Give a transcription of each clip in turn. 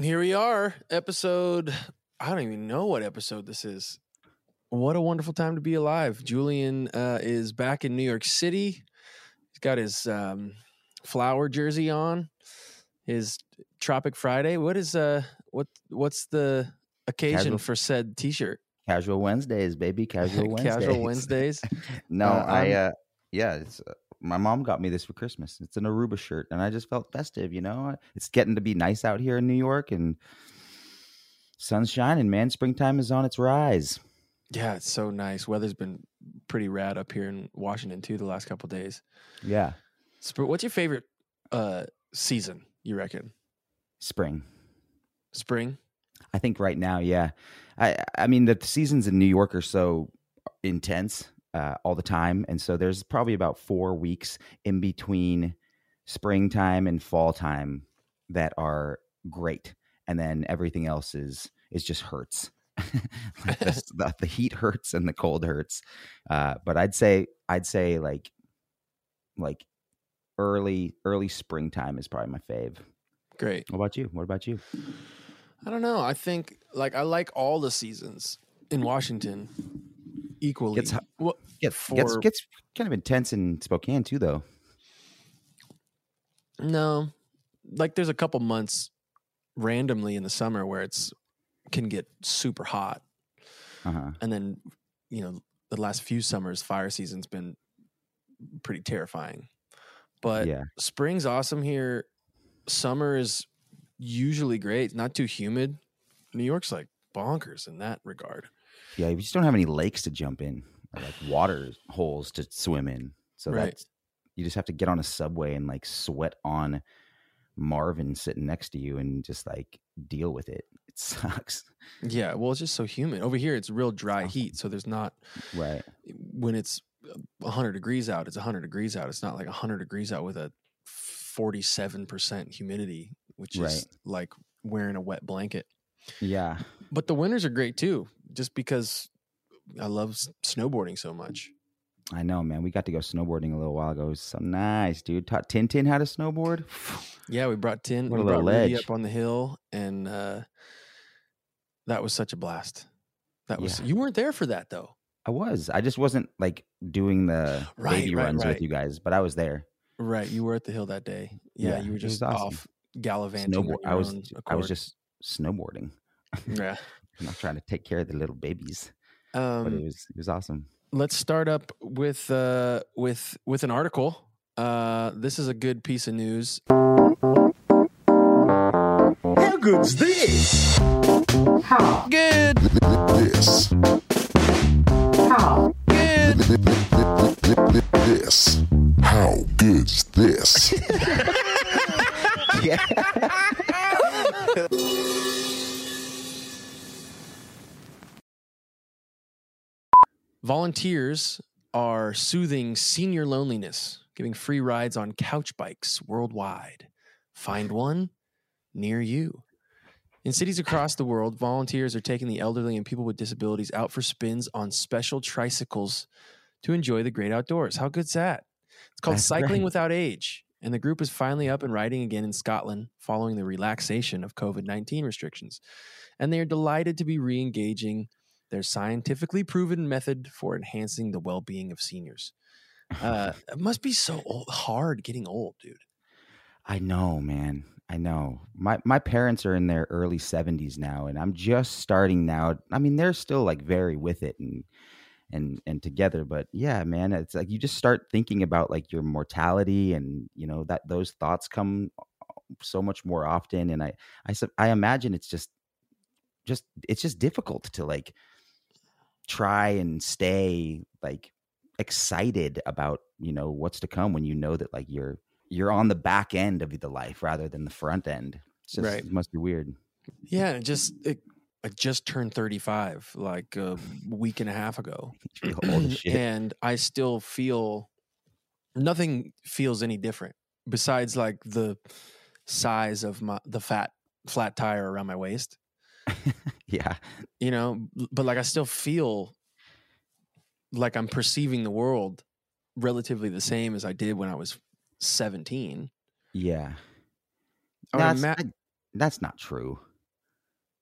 Here we are, episode. I don't even know what episode this is. What a wonderful time to be alive. Julian uh, is back in New York City. He's got his um, flower jersey on, his Tropic Friday. What is uh what what's the occasion Casual- for said T-shirt? Casual Wednesdays, baby. Casual Wednesdays. Casual Wednesdays. no, Uh, I. Uh Yeah, it's. My mom got me this for Christmas. It's an Aruba shirt, and I just felt festive. You know, it's getting to be nice out here in New York, and sun's shining. Man, springtime is on its rise. Yeah, it's so nice. Weather's been pretty rad up here in Washington too the last couple days. Yeah, Sp- What's your favorite uh season? You reckon spring. spring? I think right now, yeah. I I mean the seasons in New York are so intense uh, all the time, and so there's probably about four weeks in between springtime and fall time that are great, and then everything else is is just hurts. like the, the, the heat hurts and the cold hurts. Uh, but I'd say I'd say like like early early springtime is probably my fave. Great. What about you? What about you? I don't know. I think like I like all the seasons in Washington equally. Gets well, Gets gets gets kind of intense in Spokane too, though. no, like there's a couple months randomly in the summer where it's can get super hot, Uh huh. and then you know the last few summers fire season's been pretty terrifying. But yeah, spring's awesome here. Summer is usually great. Not too humid. New York's like bonkers in that regard. Yeah. We just don't have any lakes to jump in or like water holes to swim in. So Right. that's you just have to get on a subway and like sweat on Marvin sitting next to you and just like deal with it. It sucks. Yeah, well, it's just so humid over here. It's real dry Oh. heat, so there's not Right. when it's uh, 100 degrees out. It's 100 degrees out. It's not like 100 degrees out with a 47 percent humidity, which is like wearing a wet blanket. Yeah. But the winters are great too, just because I love s- snowboarding so much. I know, man. We got to go snowboarding a little while ago. It was so nice, dude. Taught Tintin how to snowboard. Yeah, we brought tin. What we brought little Rudy up on the hill, and uh, that was such a blast. That was you weren't there for that though. I was. I just wasn't like doing the Right, baby right, runs right. with you guys, but I was there. Right, you were at the hill that day. Yeah, Yeah, you were just awesome. off gallivanting. Snowboard. I was. own I was just snowboarding. Yeah. I'm not trying to take care of the little babies, but it Um, was it was awesome. let's start up with uh, with with an article. Uh, this is a good piece of news. How good's this? How? Good, This. How? good. This. How good's this? Yeah. Volunteers are soothing senior loneliness, giving free rides on couch bikes worldwide. Find one near you. In cities across the world, volunteers are taking the elderly and people with disabilities out for spins on special tricycles to enjoy the great outdoors. How good's that? It's called That's Cycling great. Without Age, and the group is finally up and riding again in Scotland following the relaxation of COVID 19 restrictions. And they are delighted to be re engaging their scientifically proven method for enhancing the well being of seniors. Uh, it must be so old, hard getting old, dude. I know, man. I know. My my parents are in their early 70s now and I'm just starting now. I mean, they're still like very with it and and and together, but yeah, man, it's like you just start thinking about like your mortality and, you know, that those thoughts come so much more often and I I I imagine it's just just it's just difficult to like try and stay like excited about, you know, what's to come when you know that like you're you're on the back end of the life rather than the front end. It's just, Right. It must be weird. Yeah, it just it, I just turned 35 like a week and a half ago. You feel old as shit. and I still feel nothing feels any different besides like the size of my the fat flat tire around my waist. yeah. You know, but like I still feel like I'm perceiving the world relatively the same as I did when I was 17. Yeah. That's- ima- I- that's not true.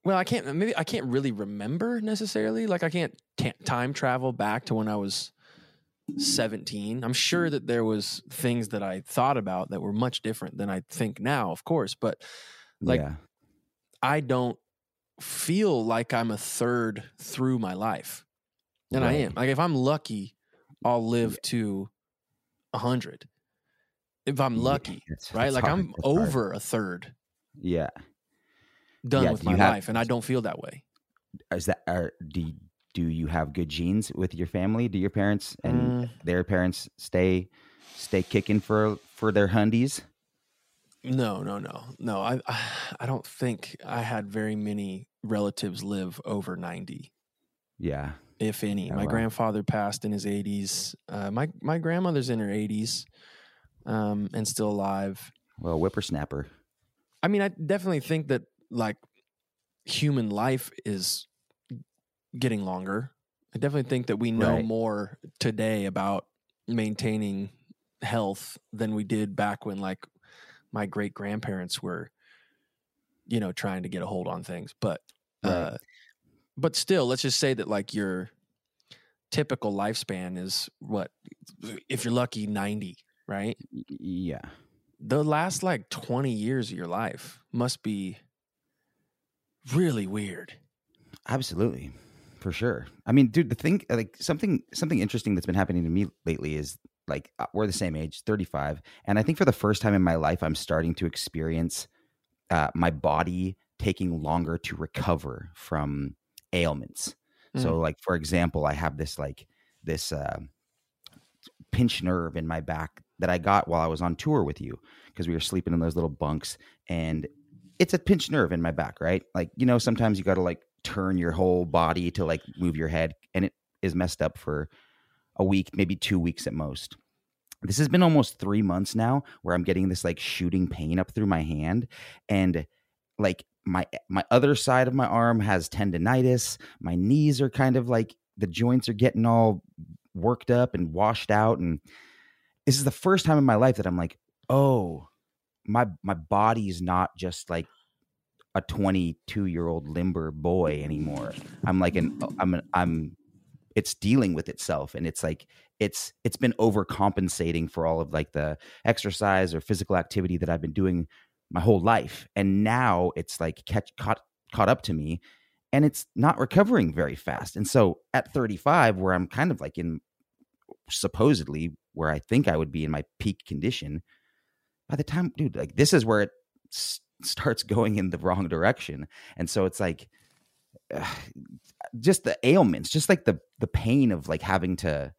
Well, I can't uh, maybe I can't really remember necessarily. Like I can't ta time travel back to when I was 17. I'm sure that there was things that I thought about that were much different than I think now, of course, but Like, yeah. I don't feel like I'm a third through my life. And I am. Like if I'm lucky, I'll live to a 100. If I'm Yeah, lucky, it's- right? Like I'm it's hard. over a third Yeah. done Yeah, with my have- life and I don't feel that way. Is that are do do you have good genes with your family? Do your parents and Mm. their parents stay stay kicking for for their hundies? No, no, no, no. I, I don't think I had very many relatives live over ninety, Yeah. if any. Oh, my wow. grandfather passed in his eighties. Uh, my my grandmother's in her eighties, um, and still alive. Well, whippersnapper. I mean, I definitely think that like human life is getting longer. I definitely think that we know Right. more today about maintaining health than we did back when like my great grandparents were, you know, trying to get a hold on things. But uh but still, let's just say that like your typical lifespan is what if you're lucky 90, right? Yeah. the last like 20 years of your life must be really weird. Absolutely. For sure. I mean, dude, the thing like something something interesting that's been happening to me lately is like uh, we're the same age, 35, and I think for the first time in my life I'm starting to experience uh, my body taking longer to recover from ailments. So like for example, I have this like this uh, pinched nerve in my back that I got while I was on tour with you because we were sleeping in those little bunks and it's a pinched nerve in my back, right? Like, you know, sometimes you got to like turn your whole body to like move your head and it is messed up for a week, maybe 2 weeks at most. This has been almost 3 months now where I'm getting this like shooting pain up through my hand and like my my other side of my arm has tendonitis. My knees are kind of like the joints are getting all worked up and washed out and this is the first time in my life that I'm like, "Oh, my my body's not just like a 22 year old limber boy anymore. I'm like an I'm an, I'm it's dealing with itself and it's like it's it's been overcompensating for all of like the exercise or physical activity that I've been doing my whole life and now it's like catch caught caught up to me and it's not recovering very fast. And so at 35 where I'm kind of like in supposedly where I think I would be in my peak condition by the time dude like this is where it s- starts going in the wrong direction and so it's like just the ailments just like the the pain of like having to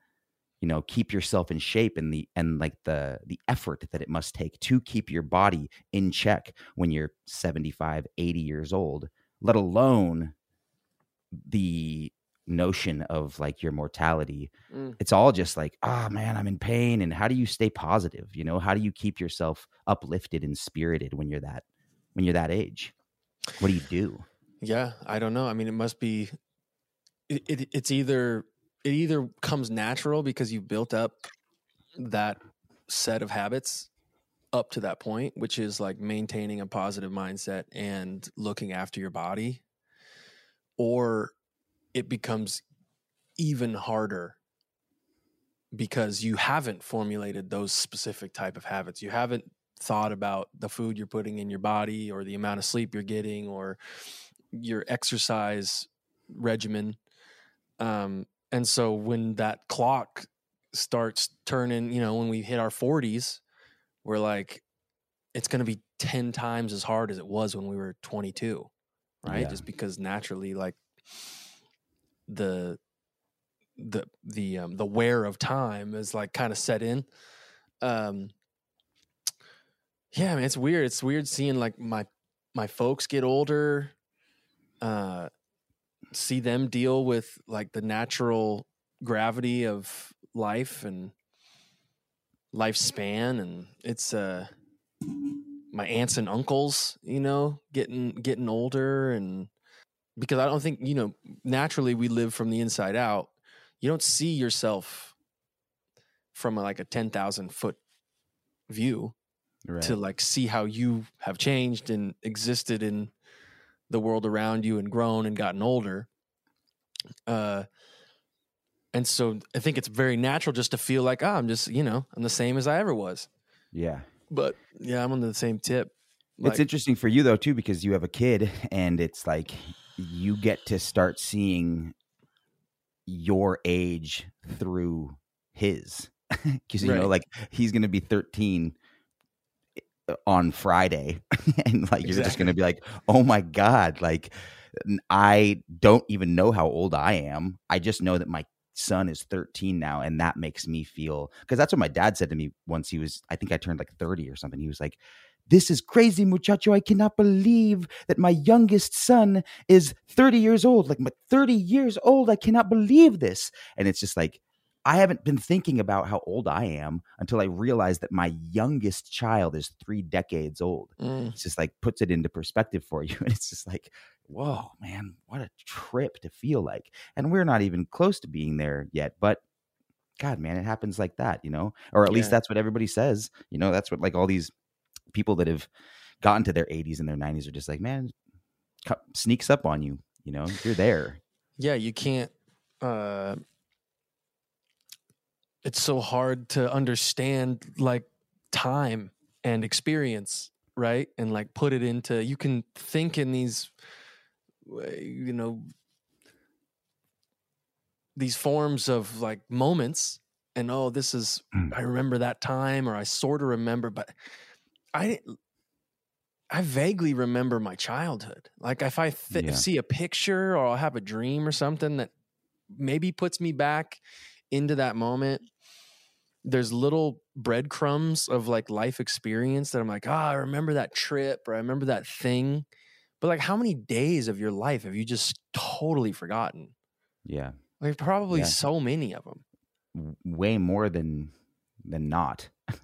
you know keep yourself in shape and the and like the the effort that it must take to keep your body in check when you're 75 80 years old let alone the notion of like your mortality Mm. it's all just like oh man i'm in pain and how do you stay positive you know how do you keep yourself uplifted and spirited when you're that when you're that age what do you do Yeah, I don't know. I mean, it must be. It, it it's either it either comes natural because you built up that set of habits up to that point, which is like maintaining a positive mindset and looking after your body, or it becomes even harder because you haven't formulated those specific type of habits. You haven't thought about the food you're putting in your body or the amount of sleep you're getting or your exercise regimen. Um, and so when that clock starts turning, you know, when we hit our 40s, we're like, it's going to be 10 times as hard as it was when we were 22, right? Yeah. Just because naturally, like, the the the um the wear of time is like kind of set in um yeah man it's weird it's weird seeing like my my folks get older uh see them deal with like the natural gravity of life and lifespan and it's uh my aunts and uncles you know getting getting older and because i don't think you know naturally we live from the inside out you don't see yourself from a, like a 10,000 foot view Right. to like see how you have changed and existed in the world around you and grown and gotten older. Uh, and so I think it's very natural just to feel like, oh, I'm just, you know, I'm the same as I ever was. yeah. But yeah, I'm on the same tip. it's interesting for you though too because you have a kid and it's like you get to start seeing your age through his because you know like he's gonna be 13 on friday and like you're just gonna be like oh my god like I don't even know how old i am i just know that my son is 13 now and that makes me feel because that's what my dad said to me once he was i think i turned like 30 or something he was like this is crazy, muchacho. I cannot believe that my youngest son is 30 years old. Like, my 30 years old. I cannot believe this. And it's just like, I haven't been thinking about how old I am until I realized that my youngest child is three decades old. mm, It's just like puts it into perspective for you. And it's just like, whoa, man, what a trip to feel like. And we're not even close to being there yet. But God, man, it happens like that, you know? Or at least that's what everybody says. You know, that's what like all these people that have gotten to their 80s and their 90s are just like, man, sneaks up on you. You know, you're there. yeah, you can't, uh, it's so hard to understand like time and experience, right? And like put it into, you can think in these, you know, these forms of like moments and oh this is Mm. i remember that time or i sort of remember but i i vaguely remember my childhood like if i th- Yeah. see a picture or i'll have a dream or something that maybe puts me back into that moment there's little breadcrumbs of like life experience that i'm like ah i remember that trip or i remember that thing but like how many days of your life have you just totally forgotten Yeah. like probably Yeah. so many of them. Way more than than not.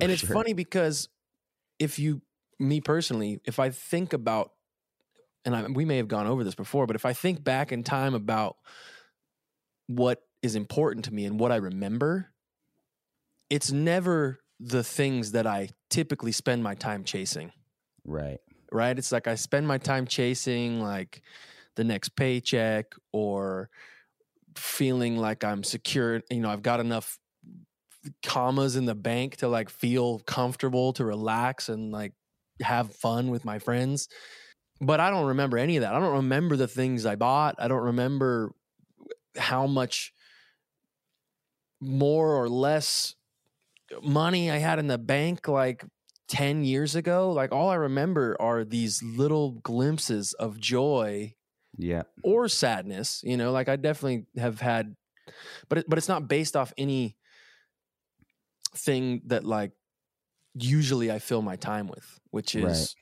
And it's sure. funny because if you, me personally, if I think about, and I, we may have gone over this before, but if I think back in time about what is important to me and what I remember, it's never the things that I typically spend my time chasing. Right. right? It's like I spend my time chasing like the next paycheck or feeling like I'm secure. You know, I've got enough commas in the bank to like feel comfortable to relax and like have fun with my friends. But I don't remember any of that. I don't remember the things I bought. I don't remember how much more or less money I had in the bank like 10 years ago. Like all I remember are these little glimpses of joy Yeah. or sadness, you know, like I definitely have had but it, but it's not based off any thing that like usually I fill my time with, which Right. is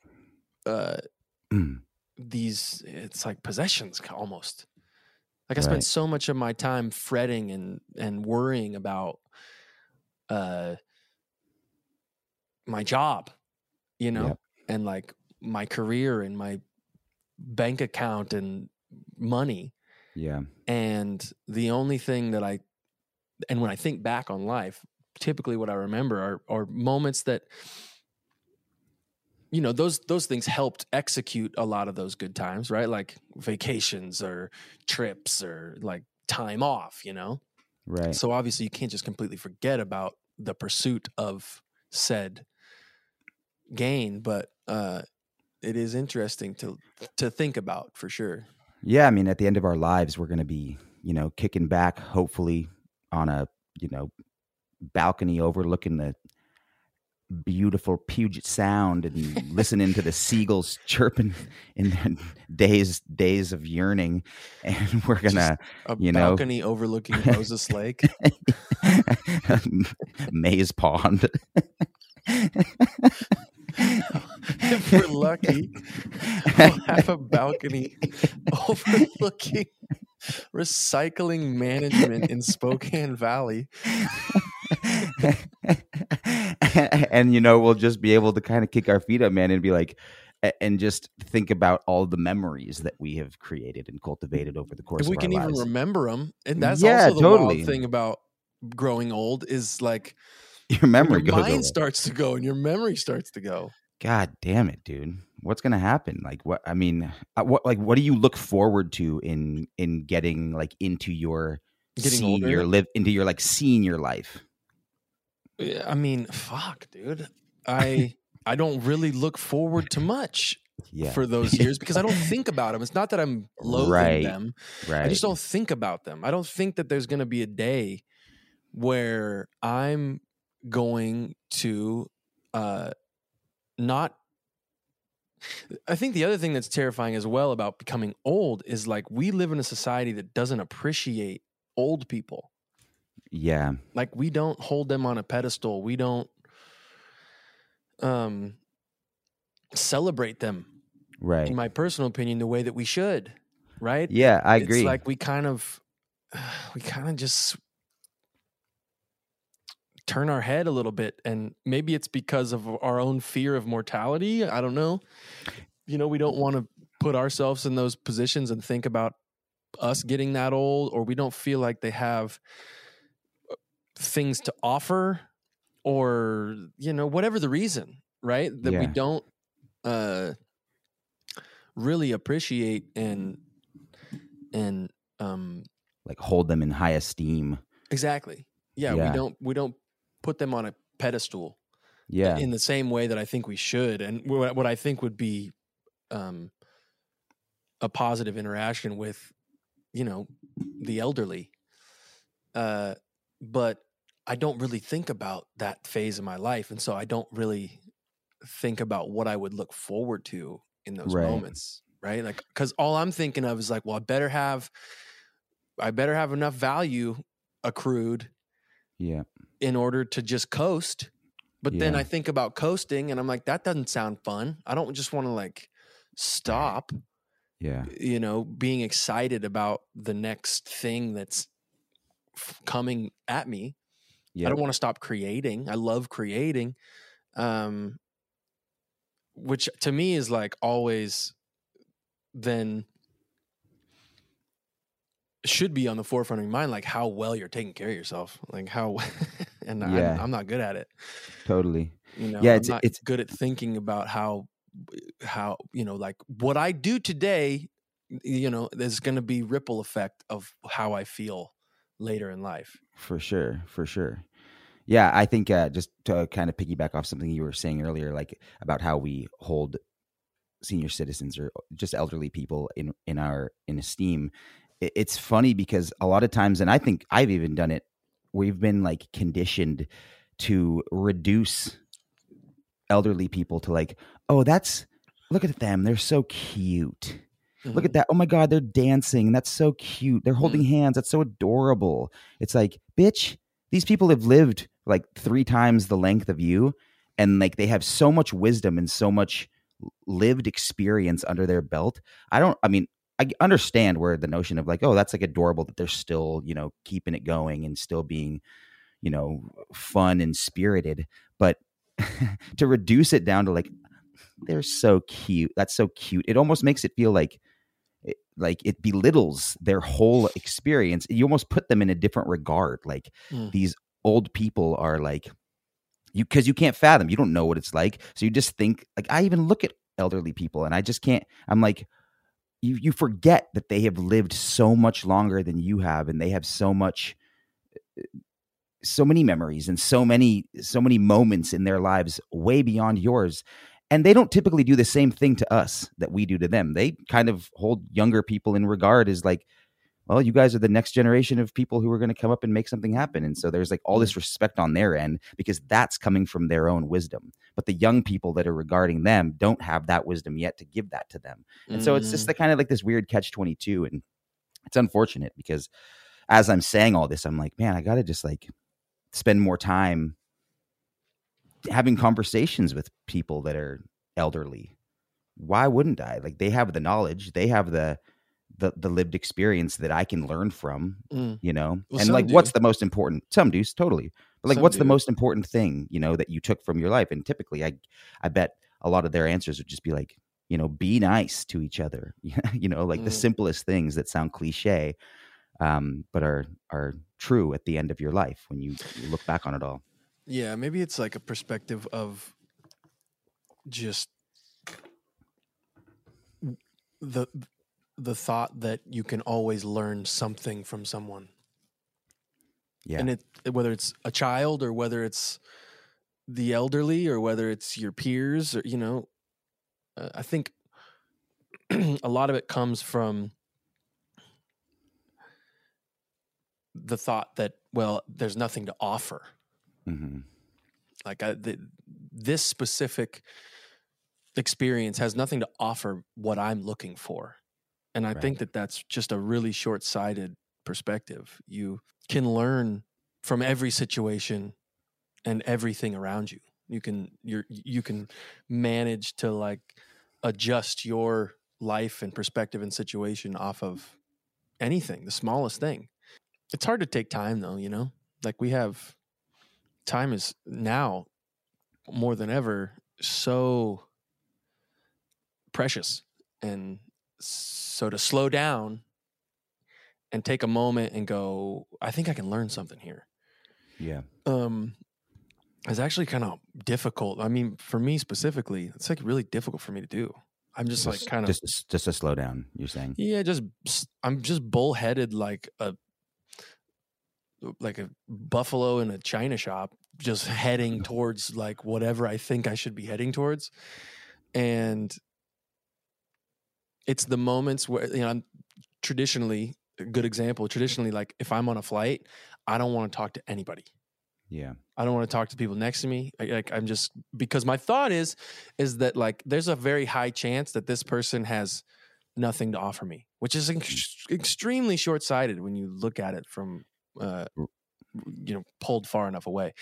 uh Mm. these it's like possessions almost like i spent so much of my time fretting and and worrying about uh my job you know Yep. and like my career and my bank account and money Yeah. and the only thing that i and when i think back on life typically what i remember are are moments that you know those those things helped execute a lot of those good times right like vacations or trips or like time off you know Right. so obviously you can't just completely forget about the pursuit of said gain but uh it is interesting to to think about for sure. Yeah, I mean, at the end of our lives, we're going to be, you know, kicking back, hopefully, on a, you know, balcony overlooking the beautiful Puget Sound and listening to the seagulls chirping in their days days of yearning, and we're gonna a You know. balcony overlooking moses lake maze pond. if we're lucky we'll have a balcony overlooking recycling management in spokane valley and you know we'll just be able to kind of kick our feet up man and be like and just think about all the memories that we have created and cultivated over the course if we can even remember them and that's Yeah, also the totally. wild thing about growing old is like your memory your goes mind starts to go and your memory starts to go. God damn it, dude. What's gonna happen? Like what? I mean, uh, what like what do you look forward to in in getting like into your Getting senior older? live into your like senior life? I mean, fuck, dude. I I don't really look forward to much Yeah, for those years because I don't think about them. It's not that I'm loathing Right. them. right. I just don't think about them. I don't think that there's going to be a day where I'm going to uh not I think the other thing that's terrifying as well about becoming old is like we live in a society that doesn't appreciate old people. Yeah, Like we don't hold them on a pedestal. We don't um celebrate them right. in my personal opinion the way that we should, right? Yeah, I agree. It's like we kind of we kind of just turn our head a little bit and maybe it's because of our own fear of mortality, I don't know. You know, we don't want to put ourselves in those positions and think about us getting that old or we don't feel like they have things to offer or you know whatever the reason right that we don't uh really appreciate and and um like hold them in high esteem. exactly yeah, Yeah. we don't we don't put them on a pedestal Yeah, in the same way that i think we should and what, what i think would be um a positive interaction with you know the elderly uh but i don't really think about that phase of my life and so i don't really think about what i would look forward to in those Right. moments right like because all i'm thinking of is like well i better have i better have enough value accrued yeah, in order to just coast. But then I think about coasting and I'm like, that doesn't sound fun. I don't just want to like stop, yeah, you know, being excited about the next thing that's coming at me. Yeah. I don't want to stop creating. I love creating. Um, which to me is like always then should be on the forefront of your mind, like how well you're taking care of yourself, like how, and Yeah. I'm, I'm not good at it. totally. You know, Yeah, I'm it's- not it's- good at thinking about how, how you know, like what I do today. You know, there's going to be ripple effect of how I feel later in life. For sure, for sure. Yeah, I think uh, just to kind of piggyback off something you were saying earlier, like about how we hold senior citizens or just elderly people in in our in esteem. It's funny because a lot of times, and I think I've even done it. We've been like conditioned to reduce elderly people to like, oh, that's look at them, they're so cute. Look at mm-hmm. that. Oh my God, they're dancing. That's so cute. They're holding mm. hands. That's so adorable. It's like, bitch, these people have lived like three times the length of you. And like they have so much wisdom and so much lived experience under their belt. I don't, I mean, I understand where the notion of like, oh, that's like adorable that they're still, you know, keeping it going and still being, you know, fun and spirited. But to reduce it down to like, they're so cute. That's so cute. It almost makes it feel like like it belittles their whole experience. You almost put them in a different regard. Like Mm. these old people are like you because you can't fathom. You don't know what it's like. So you just think like I even look at elderly people and I just can't. I'm like you you forget that they have lived so much longer than you have and they have so much so many memories and so many so many moments in their lives way beyond yours and they don't typically do the same thing to us that we do to them. They kind of hold younger people in regard as like well you guys are the next generation of people who are going to come up and make something happen. And so there's like all this mm. respect on their end because that's coming from their own wisdom. But the young people that are regarding them don't have that wisdom yet to give that to them. And so it's just mm. the kind of like this weird catch 22 and it's unfortunate because as i'm saying all this i'm like man i gotta just like spend more time having conversations with people that are elderly. Why wouldn't i? Like they have the knowledge they have the the, the lived experience that i can learn from Mm. you know? Well, and like do. what's the most important some do totally. But like Some what's the most important thing you know that you took from your life? And typically i i bet a lot of their answers would just be like you know be nice to each other. You know like the Mm. simplest things that sound cliche um but are are true at the end of your life when you look back on it all Yeah, maybe it's like a perspective of just the the thought that you can always learn something from someone. Yeah. And it whether it's a child or whether it's the elderly or whether it's your peers or you know uh, I think a lot of it comes from the thought that well there's nothing to offer hmm like I, the, this specific experience has nothing to offer what i'm looking for. And i Right. think that that's just a really short-sighted perspective. You can learn from every situation and everything around you. You can you're you can manage to like adjust your life and perspective and situation off of anything the smallest thing. It's hard to take time though you know? Like we have time is now more than ever so precious and so to slow down and take a moment and go i think i can learn something here Yeah. um is actually kind of difficult i mean for me specifically it's like really difficult for me to do i'm just like kind of just just to slow down. You're saying. yeah, just I'm just bullheaded like a like a buffalo in a china shop, just heading towards like whatever I think I should be heading towards, and it's the moments where you know I'm traditionally a good example. Traditionally, like if I'm on a flight, I don't want to talk to anybody. Yeah. I don't want to talk to people next to me. I, like I'm just because my thought is is that like there's a very high chance that this person has nothing to offer me, which is mm. ex- extremely short sighted when you look at it from uh, you know pulled far enough away.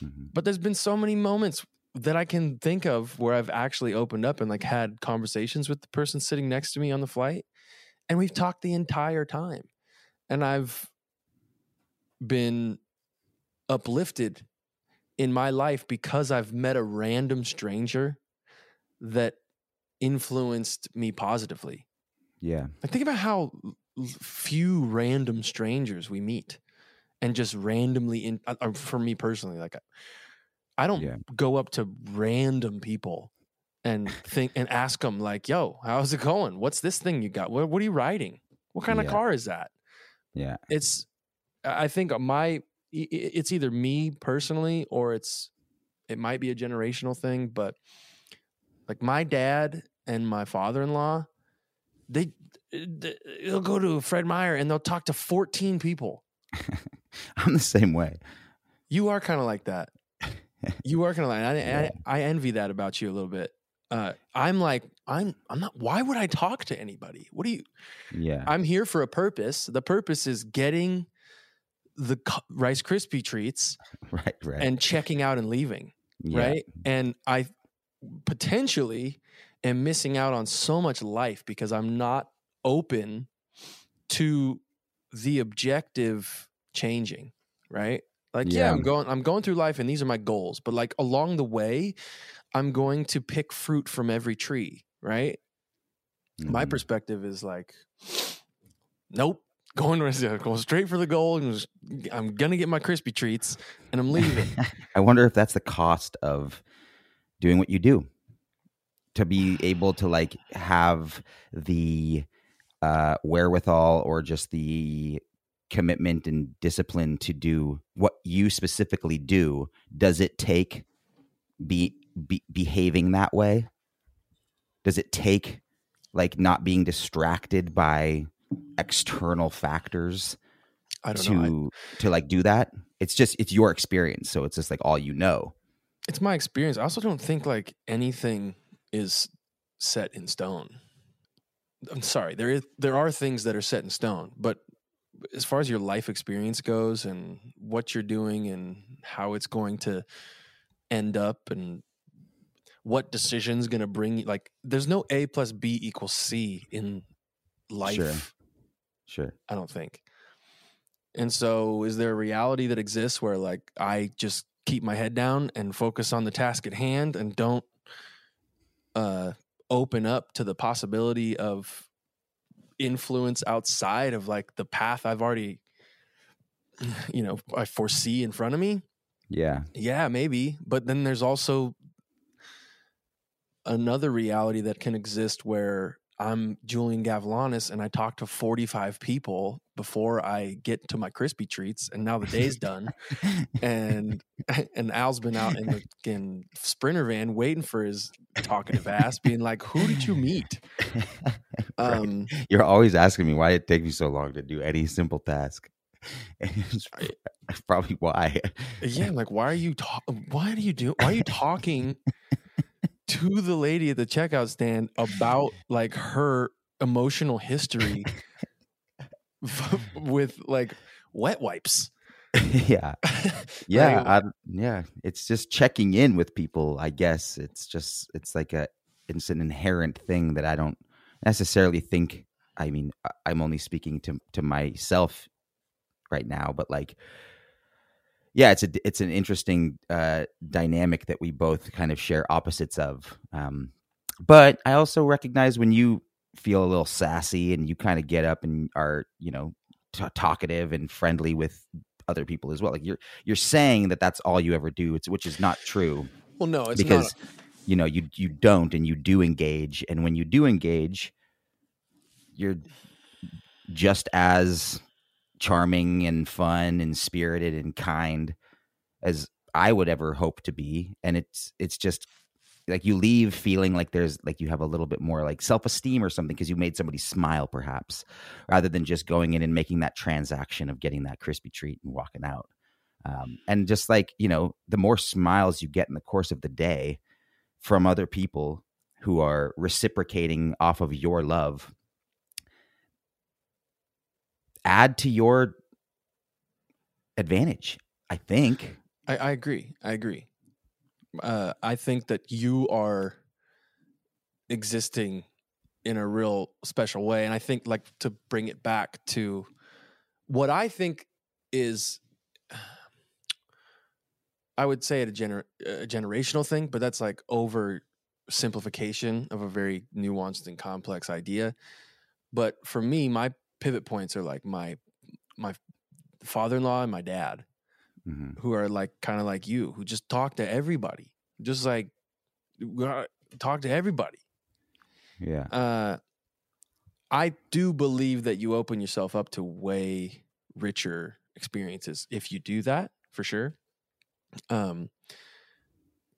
hmm But there's been so many moments that I can think of where I've actually opened up and like had conversations with the person sitting next to me on the flight, and we've talked the entire time, and I've been uplifted in my life because I've met a random stranger that influenced me positively. Yeah. Like think about how few random strangers we meet and just randomly in uh, uh, for me personally like I don't Yeah. go up to random people and think and ask them like, "Yo, how's it going? What's this thing you got? What, what are you riding? What kind of car is that?" Yeah. it's i think my i- i- it's either me personally or it's it might be a generational thing but like my dad and my father-in-law they they- they'll go to fred meyer and they'll talk to 14 people I'm the same way. you are kind of like that you are kind of like I, Yeah. I, I envy that about you a little bit uh, i'm like i'm i'm not why would i talk to anybody what do you Yeah. I'm here for a purpose. The purpose is getting the Rice Krispie treats right. Right. and checking out and leaving. yeah. Right. And I potentially am missing out on so much life because I'm not open to the objective changing. Right. Like, yeah, Yeah. I'm going, I'm going through life and these are my goals, but like along the way, I'm going to pick fruit from every tree. Right my Mhm. perspective is like, nope, going to going straight for the goal. And I'm gonna get my crispy treats, and I'm leaving. I wonder if that's the cost of doing what you do. To be able to like have the uh, wherewithal or just the commitment and discipline to do what you specifically do, does it take be, be behaving that way? Does it take like not being distracted by external factors to know. To like do that? It's just it's your experience, so it's just like all you know. it's my experience. I also don't think like anything is set in stone. I'm sorry. There is there are things that are set in stone, but as far as your life experience goes and what you're doing and how it's going to end up and what decision's going to bring you like there's no a plus b equals c in life. Sure. i don't think. And so is there a reality that exists where like i just keep my head down and focus on the task at hand and don't uh open up to the possibility of influence outside of like the path i've already you know i foresee in front of me Yeah. Yeah, maybe. But then there's also another reality that can exist where I'm Julian Gavlanis and I talk to 45 people before I get to my crispy treats and now the day's done and and Al's been out in the in sprinter van waiting for his talkative ass being like who did you meet Right. um You're always asking me why it takes me so long to do any simple task. And it's probably why. yeah like why are you ta- why do you do why are you talking to the lady at the checkout stand about like her emotional history with like wet wipes yeah. Yeah. Yeah. It's just checking in with people, I guess. It's just, it's like a, it's an inherent thing that I don't necessarily think. I mean, I'm only speaking to, to myself right now, but like, yeah, it's a, it's an interesting uh, dynamic that we both kind of share opposites of. Um, but I also recognize when you feel a little sassy and you kind of get up and are, you know, t- talkative and friendly with other people as well. Like you're you're saying that that's all you ever do, it's which is not true well no it's because not you know you you don't and you do engage, and when you do engage, you're just as charming and fun and spirited and kind as I would ever hope to be, and it's it's just like you leave feeling like there's like you have a little bit more like self-esteem or something because you made somebody smile perhaps rather than just going in and making that transaction of getting that crispy treat and walking out. Um, and just like you know the more smiles you get in the course of the day from other people who are reciprocating off of your love add to your advantage i think I, I agree. I agree. Uh, I think that you are existing in a real special way, and I think like to bring it back to what I think is, I would say it a, gener- a generational thing, but that's like over simplification of a very nuanced and complex idea. But for me, my pivot points are like my my father-in-law and my dad Mhm. who are like kind of like you, who just talk to everybody, just like uh, talk to everybody. yeah Uh, I do believe that you open yourself up to way richer experiences if you do that for sure. Um,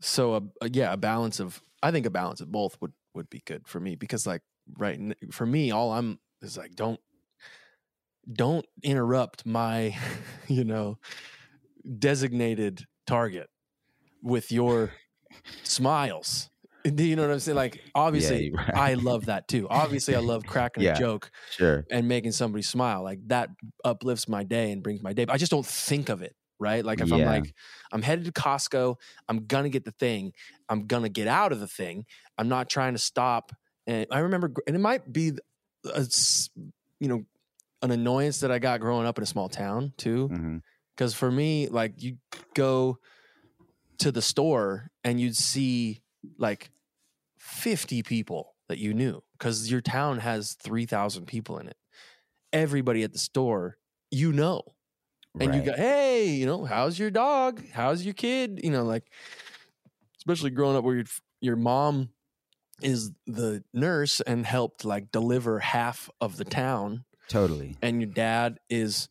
so a, a- yeah, a balance of I think a balance of both would would be good for me because like right for me, all I'm is like don't don't interrupt my you know designated target with your smiles. Do you know what I'm saying? Like obviously you're right. I love that too. Obviously I love cracking Yeah. a joke sure and making somebody smile. Like that uplifts my day and brings my day. But I just don't think of it, right? Like if I'm like, I'm headed to Costco, I'm gonna get the thing, I'm gonna get out of the thing. I'm not trying to stop. And I remember, and it might be, a, you know, an annoyance that I got growing up in a small town too. Mhm. Because for me, like you go to the store and you'd see like 50 people that you knew because your town has 3,000 people in it. Everybody at the store, you know. And you go, hey, you know, how's your dog? How's your kid? You know, like, especially growing up where your, your mom is the nurse and helped like deliver half of the town totally. And your dad is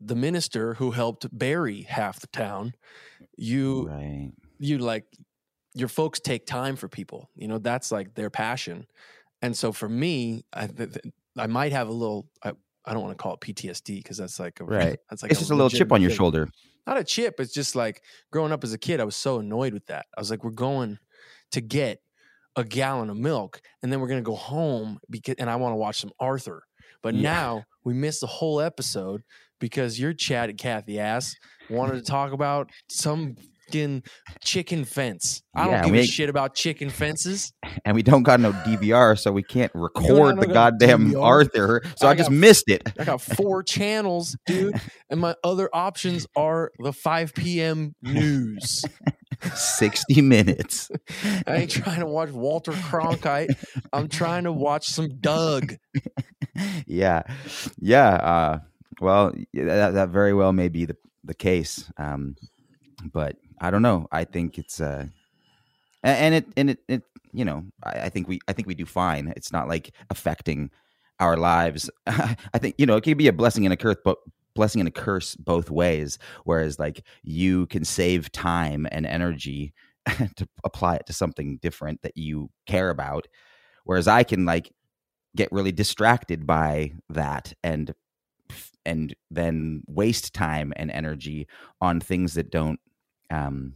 the minister who helped bury half the town. You right. you like your folks take time for people. You know that's like their passion. And so for me i i might have a little i, I don't want to call it ptsd because that's like a Right. that's like it's just a little chip on your thing. shoulder. Not a chip it's just like growing up as a kid i was so annoyed with that. I was like we're going to get a gallon of milk and then we're going to go home because and i want to watch some arthur but Yeah. now we missed the whole episode because your chatted Kathy ass wanted to talk about some chicken fence. I Yeah, don't give a shit about chicken fences. and we don't got no DVR, so we can't record the goddamn DVR. Arthur. So I, I just got- missed it. I got four channels, dude, and my other options are the 5 p.m. news. Sixty minutes. I ain't trying to watch Walter Cronkite. I'm trying to watch some Doug. yeah, yeah. Uh, well, that, that very well may be the the case. Um, but I don't know. I think it's uh, and it and it it you know I, I think we I think we do fine. It's not like affecting our lives. I think you know it can be a blessing and a curse, but blessing and a curse both ways. Whereas like you can save time and energy to apply it to something different that you care about, whereas I can like get really distracted by that and and then waste time and energy on things that don't um,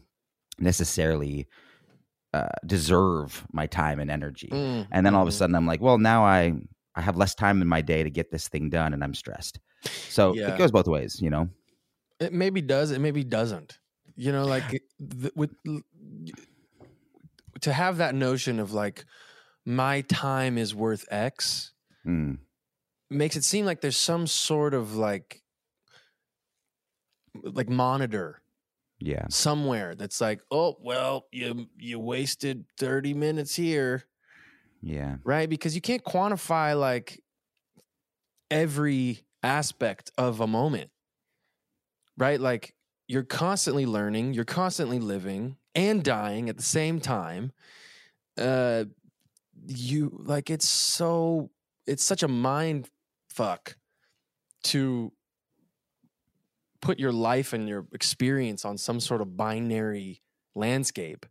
necessarily uh, deserve my time and energy. Mm, And then all of a mhm. sudden, I'm like, well, now I I have less time in my day to get this thing done, and I'm stressed. So Yeah. it goes both ways, you know. It maybe does. It maybe doesn't. You know, like it- th- with to have that notion of like my time is worth X Mm, makes it seem like there's some sort of like like monitor yeah, somewhere that's like, oh well, you you wasted thirty minutes here, yeah, right? Because you can't quantify like every aspect of a moment, right? Like you're constantly learning, you're constantly living and dying at the same time. Uh, you like it's so it's such a mind fuck to put your life and your experience on some sort of binary landscape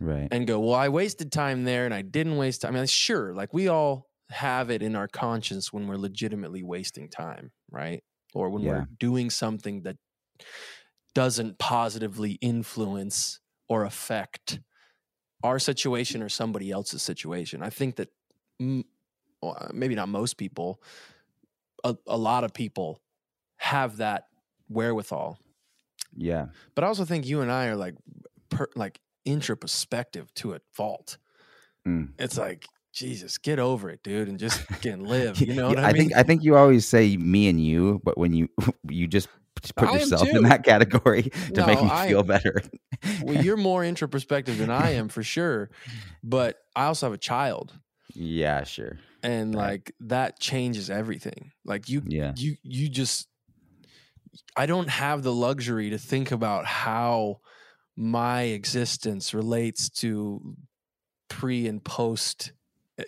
right. and go, well, I wasted time there and I didn't waste time. I mean, sure, like we all have it in our conscience when we're legitimately wasting time, right? Or when Yeah. we're doing something that doesn't positively influence or affect our situation or somebody else's situation. I think that well, maybe not most people, a, a lot of people have that wherewithal Yeah, but I also think you and I are like per, like introspective to a fault. Mm. It's like Jesus, get over it, dude, and just fucking live. You know Yeah, what I, mean? think I think you always say me and you, but when you you just put I yourself in that category to make No, me I- feel better. well, you're more introspective than I am for sure, but I also have a child, yeah, sure. and Right. like that changes everything. Like you, Yeah, you, you just. I don't have the luxury to think about how my existence relates to pre and post uh,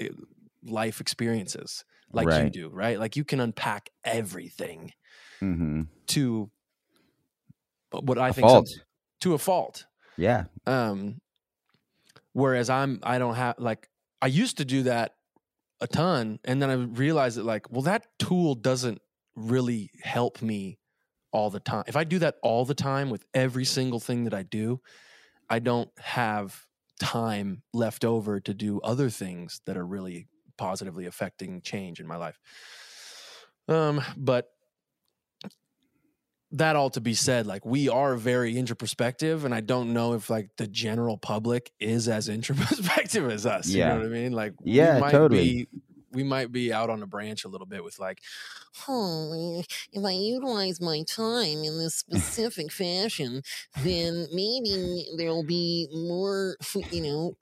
life experiences like you do, right? Like you can unpack everything hmm to what I a think fault. to a fault. Yeah, Um whereas I'm I don't have like I used to do that a ton and then I realized that like well that tool doesn't really help me all the time. If I do that all the time with every single thing that I do, I don't have time left over to do other things that are really positively affecting change in my life. Um, but that all to be said, like we are very introspective, and I don't know if like the general public is as introspective as us. Yeah. You know what I mean? Like, we Yeah, might totally. Be, we might be out on a branch a little bit with like, oh, if I utilize my time in this specific fashion, then maybe there'll be more, you know,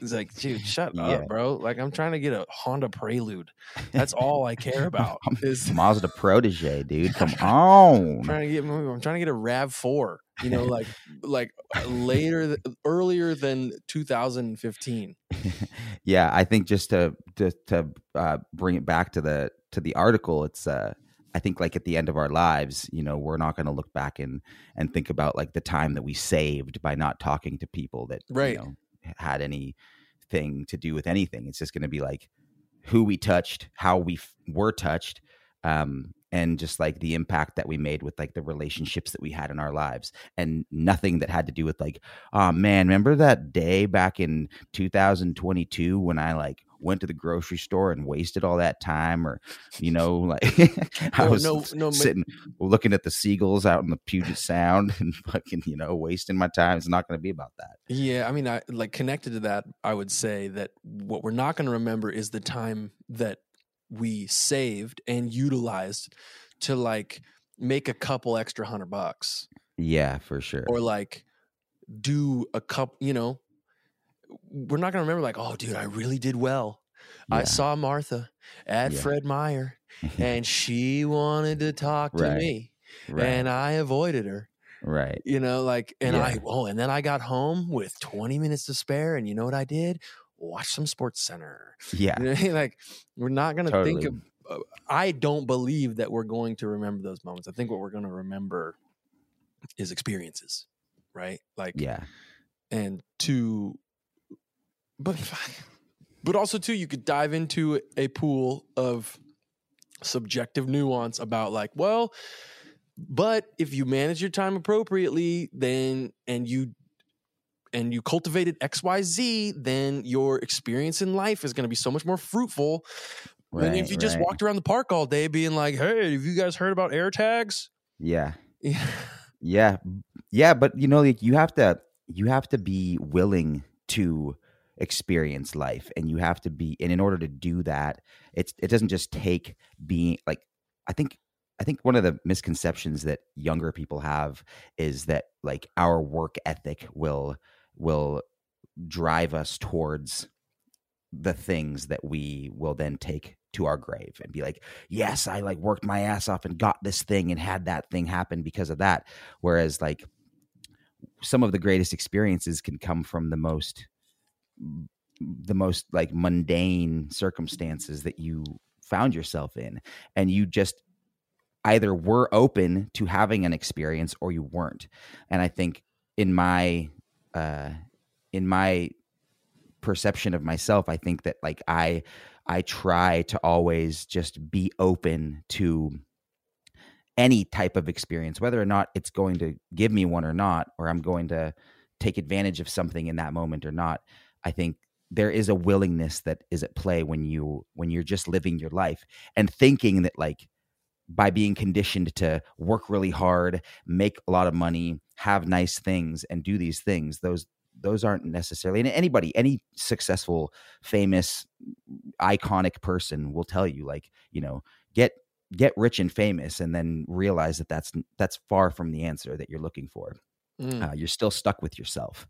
it's like, dude, shut Yeah. up, bro. Like, I'm trying to get a Honda Prelude. That's all I care about. is Mazda protege, dude. Come on. trying to get I'm trying to get a Rav Four. You know, like like uh, later, earlier than 2015. yeah, I think just to to, to uh, bring it back to the to the article, it's uh, I think like at the end of our lives, you know, we're not going to look back and and think about like the time that we saved by not talking to people that Right. you know had anything to do with anything. It's just going to be like who we touched, how we f- were touched, um, and just like the impact that we made with like the relationships that we had in our lives, and nothing that had to do with like, oh man, remember that day back in 2022 when I like went to the grocery store and wasted all that time, or you know, like I No, was no, no, ma- sitting looking at the seagulls out in the Puget Sound and fucking you know wasting my time. It's not going to be about that. Yeah, I mean, I like connected to that. I would say that what we're not going to remember is the time that we saved and utilized to like make a couple extra hundred bucks Yeah, for sure. or like do a couple. You know, we're not going to remember like, oh, dude, I really did well. I saw Martha at Yeah. Fred Meyer, and she wanted to talk to Right. me. Right. and I avoided her. right. You know, like, and Yeah. I, oh, and then I got home with 20 minutes to spare. And you know what I did? Watch some Sports Center. Yeah. You know, what I mean? like, we're not going to think of, uh, I don't believe that we're going to remember those moments. I think what we're going to remember is experiences, right? Like, Yeah. and to but but also too you could dive into a pool of subjective nuance about like well but if you manage your time appropriately then and you and you cultivated xyz then your experience in life is going to be so much more fruitful than if Right, you just walked around the park all day being like hey have you guys heard about air tags Yeah. yeah Yeah. Yeah, but you know, like you have to you have to be willing to experience life and you have to be and in order to do that, it's it doesn't just take being like I think I think one of the misconceptions that younger people have is that like our work ethic will will drive us towards the things that we will then take to our grave and be like, yes, I like worked my ass off and got this thing and had that thing happen because of that. Whereas like some of the greatest experiences can come from the most the most like mundane circumstances that you found yourself in and you just either were open to having an experience or you weren't. And i think in my uh in my perception of myself i think that like i i try to always just be open to any type of experience whether or not it's going to give me one or not or i'm going to take advantage of something in that moment or not i think there is a willingness that is at play when you when you're just living your life and thinking that like by being conditioned to work really hard make a lot of money have nice things and do these things those those aren't necessarily and anybody any successful famous iconic person will tell you like you know get get rich and famous and then realize that that's that's far from the answer that you're looking for Mm. uh, you're still stuck with yourself.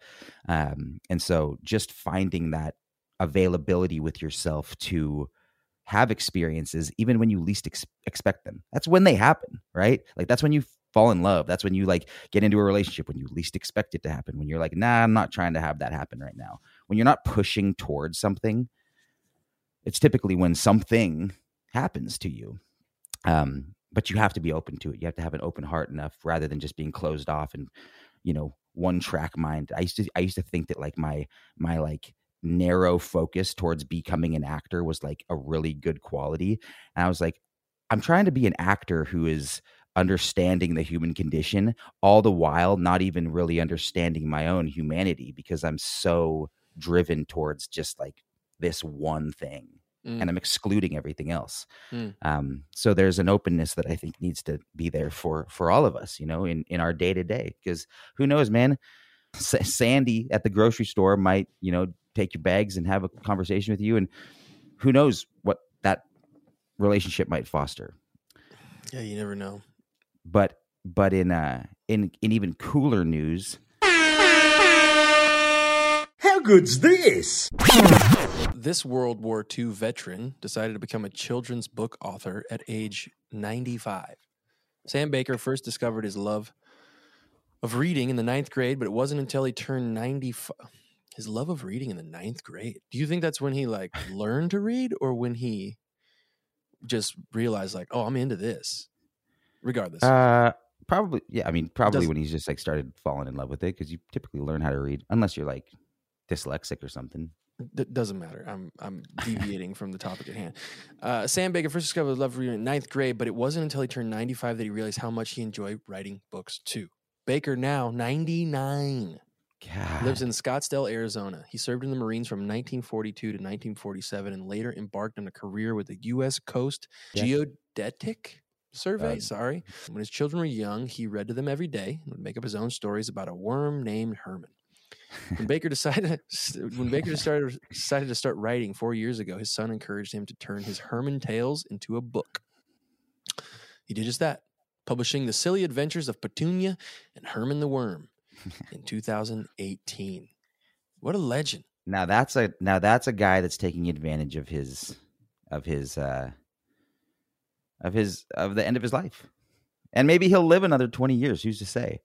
Um, and so just finding that availability with yourself to have experiences even when you least ex- expect them. That's when they happen right? Like that's when you fall in love. That's when you like get into a relationship when you least expect it to happen when you're like nah i'm not trying to have that happen right now. When you're not pushing towards something it's typically when something happens to you. Um, but you have to be open to it. You have to have an open heart enough rather than just being closed off and you know one track mind. I used to i used to think that like my my like narrow focus towards becoming an actor was like a really good quality. And i was like i'm trying to be an actor who is understanding the human condition all the while not even really understanding my own humanity because i'm so driven towards just like this one thing Mm. and i'm excluding everything else Mm. um, so there's an openness that i think needs to be there for for all of us you know in in our day to day because who knows man S- sandy at the grocery store might you know take your bags and have a conversation with you and who knows what that relationship might foster yeah you never know but but in uh in in even cooler news How good's this? This World War II veteran decided to become a children's book author at age 95. Sam Baker first discovered his love of reading in the ninth grade, but it wasn't until he turned 95. His love of reading in the ninth grade. Do you think that's when he like learned to read or when he just realized, like, oh, I'm into this? Regardless. uh probably yeah i mean probably Does- when he's just like started falling in love with it because you typically learn how to read unless you're like dyslexic or something D- doesn't matter. I'm I'm deviating from the topic at hand. Uh, Sam Baker first discovered love for reading in ninth grade, but it wasn't until he turned 95 that he realized how much he enjoyed writing books too. Baker now 99 God. lives in Scottsdale, Arizona. He served in the Marines from 1942 to 1947 and later embarked on a career with the U.S. Coast. Geodetic Survey. Uh, sorry. When his children were young, he read to them every day and would make up his own stories about a worm named Herman. When Baker decided when Baker started decided to start writing four years ago, his son encouraged him to turn his Herman tales into a book. He did just that, publishing the silly adventures of Petunia and Herman the Worm in 2018. What a legend! now that's a now that's a guy that's taking advantage of his of his uh of his of the end of his life and maybe he'll live another 20 years who's to say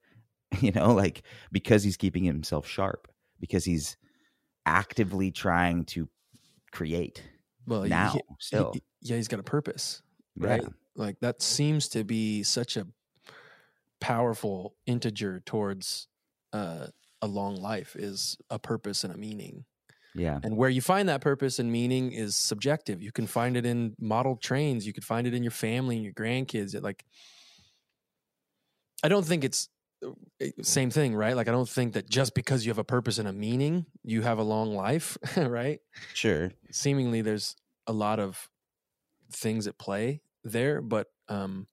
you know, like because he's keeping himself sharp, because he's actively trying to create well, now he- still. he- yeah, he's got a purpose, Yeah. right? Like that seems to be such a powerful integer towards uh, a long life is a purpose and a meaning. Yeah. And where you find that purpose and meaning is subjective. You can find it in model trains. You could find it in your family and your grandkids. It like, I don't think it's same thing, right? Like, I don't think that just because you have a purpose and a meaning, you have a long life, right? Sure. Seemingly, there's a lot of things at play there, but um,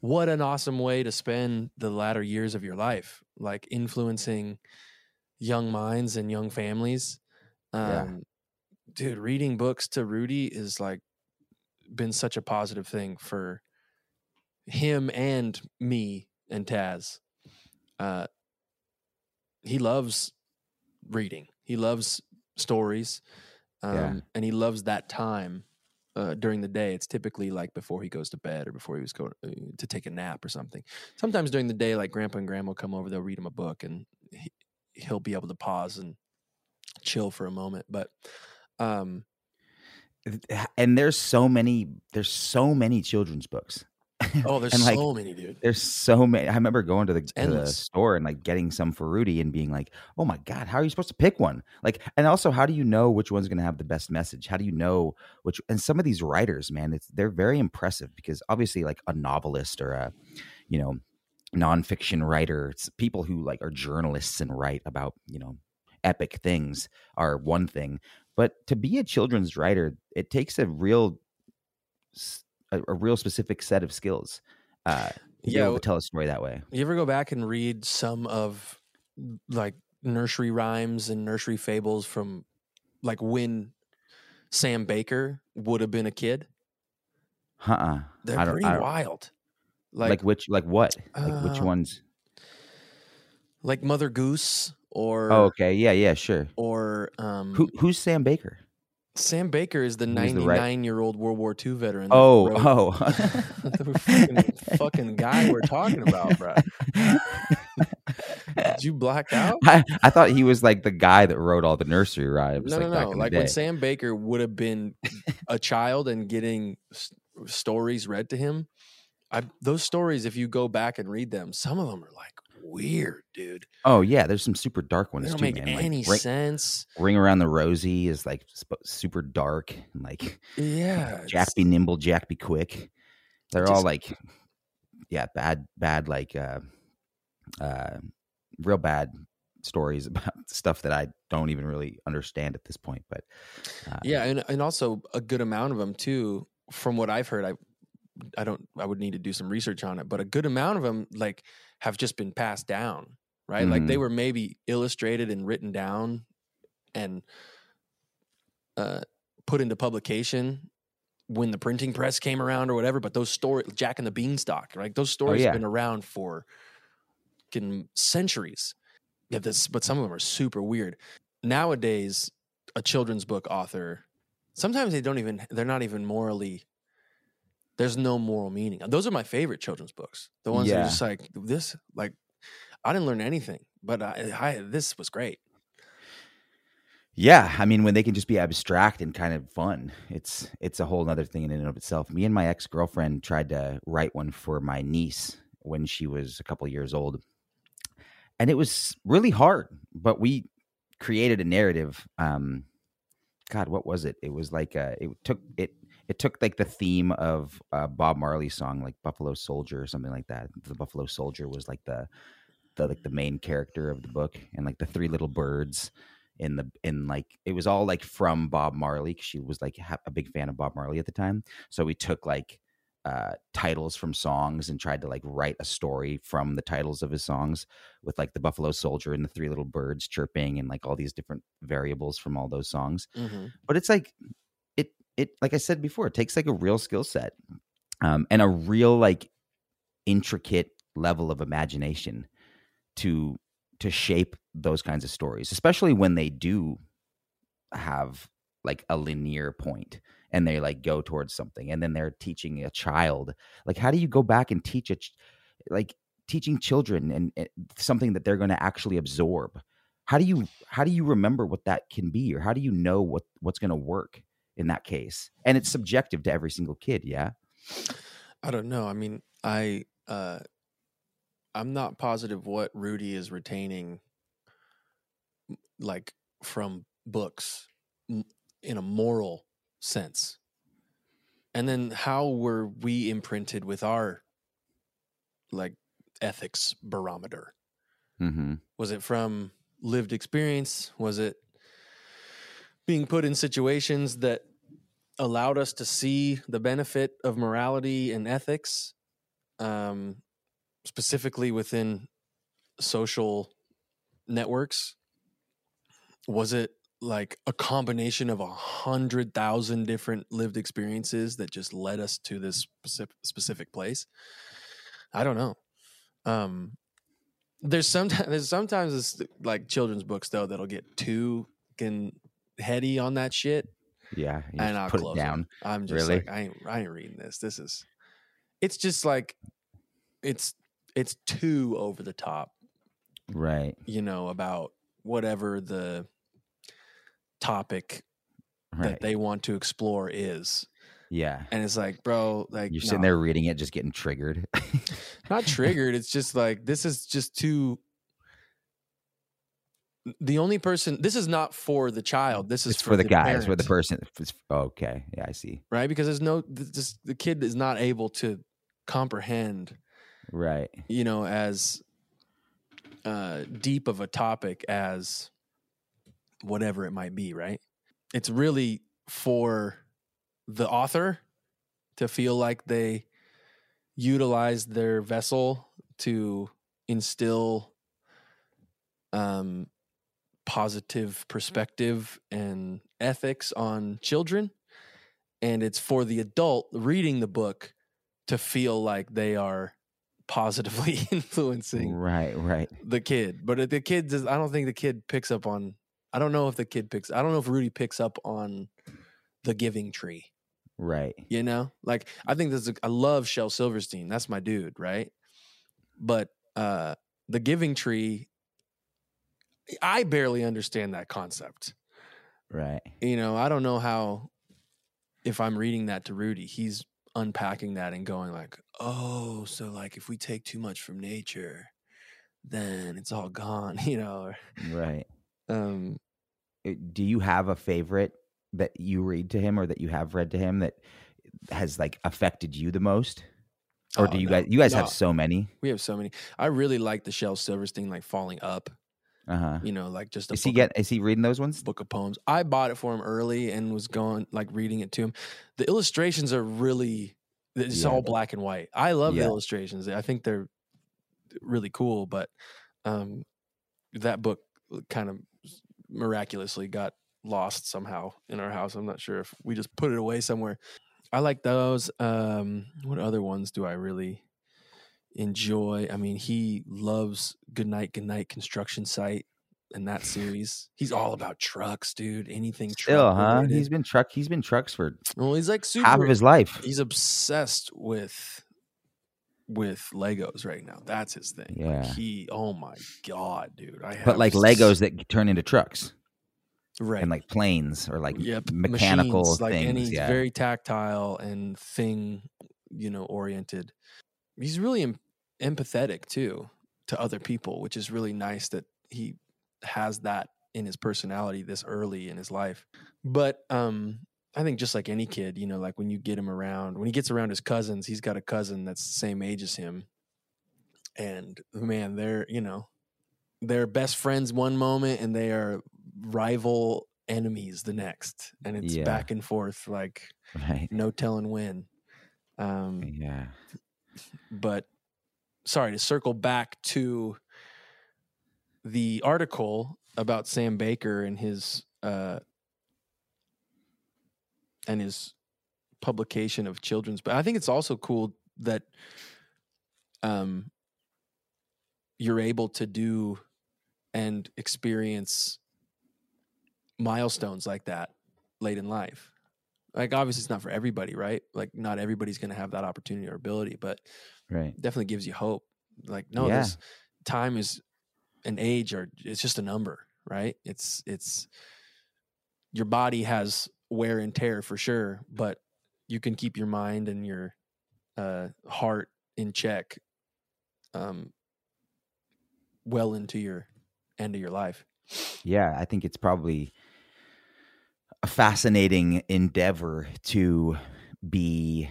what an awesome way to spend the latter years of your life, like influencing young minds and young families. Um, Yeah. Dude, reading books to Rudy is like been such a positive thing for him and me and Taz. Uh, he loves reading. He loves stories, um, Yeah. and he loves that time uh, during the day. It's typically like before he goes to bed or before he was going uh, to take a nap or something. Sometimes during the day, like Grandpa and Grandma will come over, they'll read him a book, and he, he'll be able to pause and chill for a moment. But um, And there's so many there's so many children's books. Oh, there's And, like, so many, dude. There's so many. I remember going to the, to the store and like getting some for Rudy and being like, "Oh my god, how are you supposed to pick one?" Like, and also, how do you know which one's going to have the best message? How do you know which? And some of these writers, man, it's they're very impressive because obviously, like a novelist or a, you know, nonfiction writer, it's people who like are journalists and write about you know epic things are one thing, but to be a children's writer, it takes a real a, a real specific set of skills. Uh, to Yeah, to tell a story that way. You ever go back and read some of like nursery rhymes and nursery fables from like when Sam Baker would have been a kid? Uh-uh. They're I don't- pretty wild. Like, Like, which, like what? Like which uh, ones? like Mother Goose or Oh, okay. Yeah, yeah, sure. or um Who, who's Sam Baker? Sam Baker is the Who's the right- 99 year old World War II veteran. Oh, wrote oh. the fucking, fucking guy we're talking about, bro. Did you black out? I, I thought he was like the guy that wrote all the nursery rhymes. No, like no, no. Like when. Sam Baker would have been a child and getting s- stories read to him, I, those stories, if you go back and read them, some of them are like weird, dude. Oh yeah, there's some super dark They ones don't too, make man. Like, any Ring, sense. Ring Around the Rosie is like super dark. and Like Yeah, Jack it's- be nimble, Jack be quick. They're all like, yeah, bad, bad, like, uh, uh, real bad stories about stuff that I don't even really understand at this point. But uh, yeah, and and also a good amount of them too. From what I've heard, I I don't I would need to do some research on it, but a good amount of them like have just been passed down, right? Like they Mhm. were maybe illustrated and written down and uh, put into publication when the printing press came around or whatever. But those stories, Jack and the Beanstalk, right? Those stories yeah. have been around for centuries. Yeah, this, but some of them are super weird. Nowadays, a children's book author, sometimes they don't even, they're not even morally, there's no moral meaning. Those are my favorite children's books. The ones that Yeah. are just like, this, like, I didn't learn anything, but I, I this was great. Yeah, I mean, when they can just be abstract and kind of fun, it's it's a whole other thing in and of itself. Me and my ex girlfriend tried to write one for my niece when she was a couple years old, and it was really hard. But we created a narrative. Um, God, what was it? It was like uh, it took it it took like the theme of a Bob Marley song, like Buffalo Soldier or something like that. The Buffalo Soldier was like the the like the main character of the book, and like the three little birds in the in like it was all like from Bob Marley 'cause she was like ha- a big fan of Bob Marley at the time. So we took like uh titles from songs and tried to like write a story from the titles of his songs with like the Buffalo Soldier and the three little birds chirping and like all these different variables from all those songs. But it's like it like I said before, it takes like a real skill set. Um and a real like intricate level of imagination to to shape those kinds of stories, especially when they do have like a linear point and they like go towards something and then they're teaching a child like how do you go back and teach a ch- like teaching children and, and something that they're going to actually absorb how do you how do you remember what that can be or how do you know what what's going to work in that case and it's subjective to every single kid yeah I don't know. I mean, I uh I'm not positive what Rudy is retaining like from books in a moral sense. And then how were we imprinted with our like ethics barometer? mm-hmm. Was it from lived experience? Was it being put in situations that allowed us to see the benefit of morality and ethics, um, specifically within social networks? Was it like a combination of a hundred thousand different lived experiences that just led us to this specific, place? I don't know. Um, there's sometimes there's sometimes it's like children's books though that'll get too fucking heady on that shit, yeah and I'll put close it down I'm just Really? like I ain't I ain't reading this. This is it's just like it's it's too over the top, right you know, about whatever the topic right that they want to explore is. yeah And it's like, bro, like you're sitting there reading it just getting triggered not triggered. It's just like this is just too. The only person. This is not for the child. This is it's for the guy it's for the person okay yeah i see right? Because there's no. th- This, the kid is not able to comprehend. right You know, as uh, deep of a topic as whatever it might be. Right. It's really for the author to feel like they utilized their vessel to instill um, positive perspective and ethics on children. And it's for the adult reading the book to feel like they are positively influencing right right the kid. But if the kid does, I don't think the kid picks up on. I don't know if the kid picks. I don't know if Rudy picks up on the giving tree. right You know, like I think this. Is, I love Shel Silverstein. That's my dude, right? But uh the Giving Tree, I barely understand that concept. right You know, I don't know how. If I'm reading that to Rudy, he's unpacking that and going like, "Oh, so like if we take too much from nature, then it's all gone." You know. right Um, Uh, do you have a favorite that you read to him or that you have read to him that has like affected you the most or oh, do you no, guys you guys no, have so many We have so many. I really like the Shel Silverstein, like falling up. Uh-huh You know, like just a is he get is he reading those ones book of poems. I bought it for him early and was going like reading it to him. The illustrations are really it's Yeah. all black and white. I love Yeah. the illustrations. I think they're really cool, but um that book kind of miraculously got lost somehow in our house. I'm not sure if we just put it away somewhere. I like those. Um what other ones do I really enjoy? I mean, he loves Goodnight Goodnight Construction Site and that series. He's all about trucks, dude. Anything still truck huh he's been truck he's been trucks for well, he's like super half of his life he's obsessed with with Legos right now. That's his thing. Like Yeah. he oh my god, dude. I have but like s- legos that turn into trucks right. and like planes or like yep, mechanical machines, like, things and he's yeah very tactile and thing, you know, oriented. He's really em- empathetic too to other people, which is really nice that he has that in his personality this early in his life. But um I think just like any kid, you know, like when you get him around, when he gets around his cousins, he's got a cousin that's the same age as him. And man, they're, you know, they're best friends one moment and they are rival enemies the next. And it's Yeah. back and forth like right no telling when. Um yeah but sorry to circle back to the article about Sam Baker and his uh and his publication of children's but I think it's also cool that um you're able to do and experience milestones like that late in life. Like obviously it's not for everybody, right? Like not everybody's going to have that opportunity or ability, but right definitely gives you hope like no Yeah. this time is an age or it's just a number right it's it's your body has wear and tear for sure but you can keep your mind and your uh heart in check um well into your end of your life yeah, I think it's probably a fascinating endeavor to be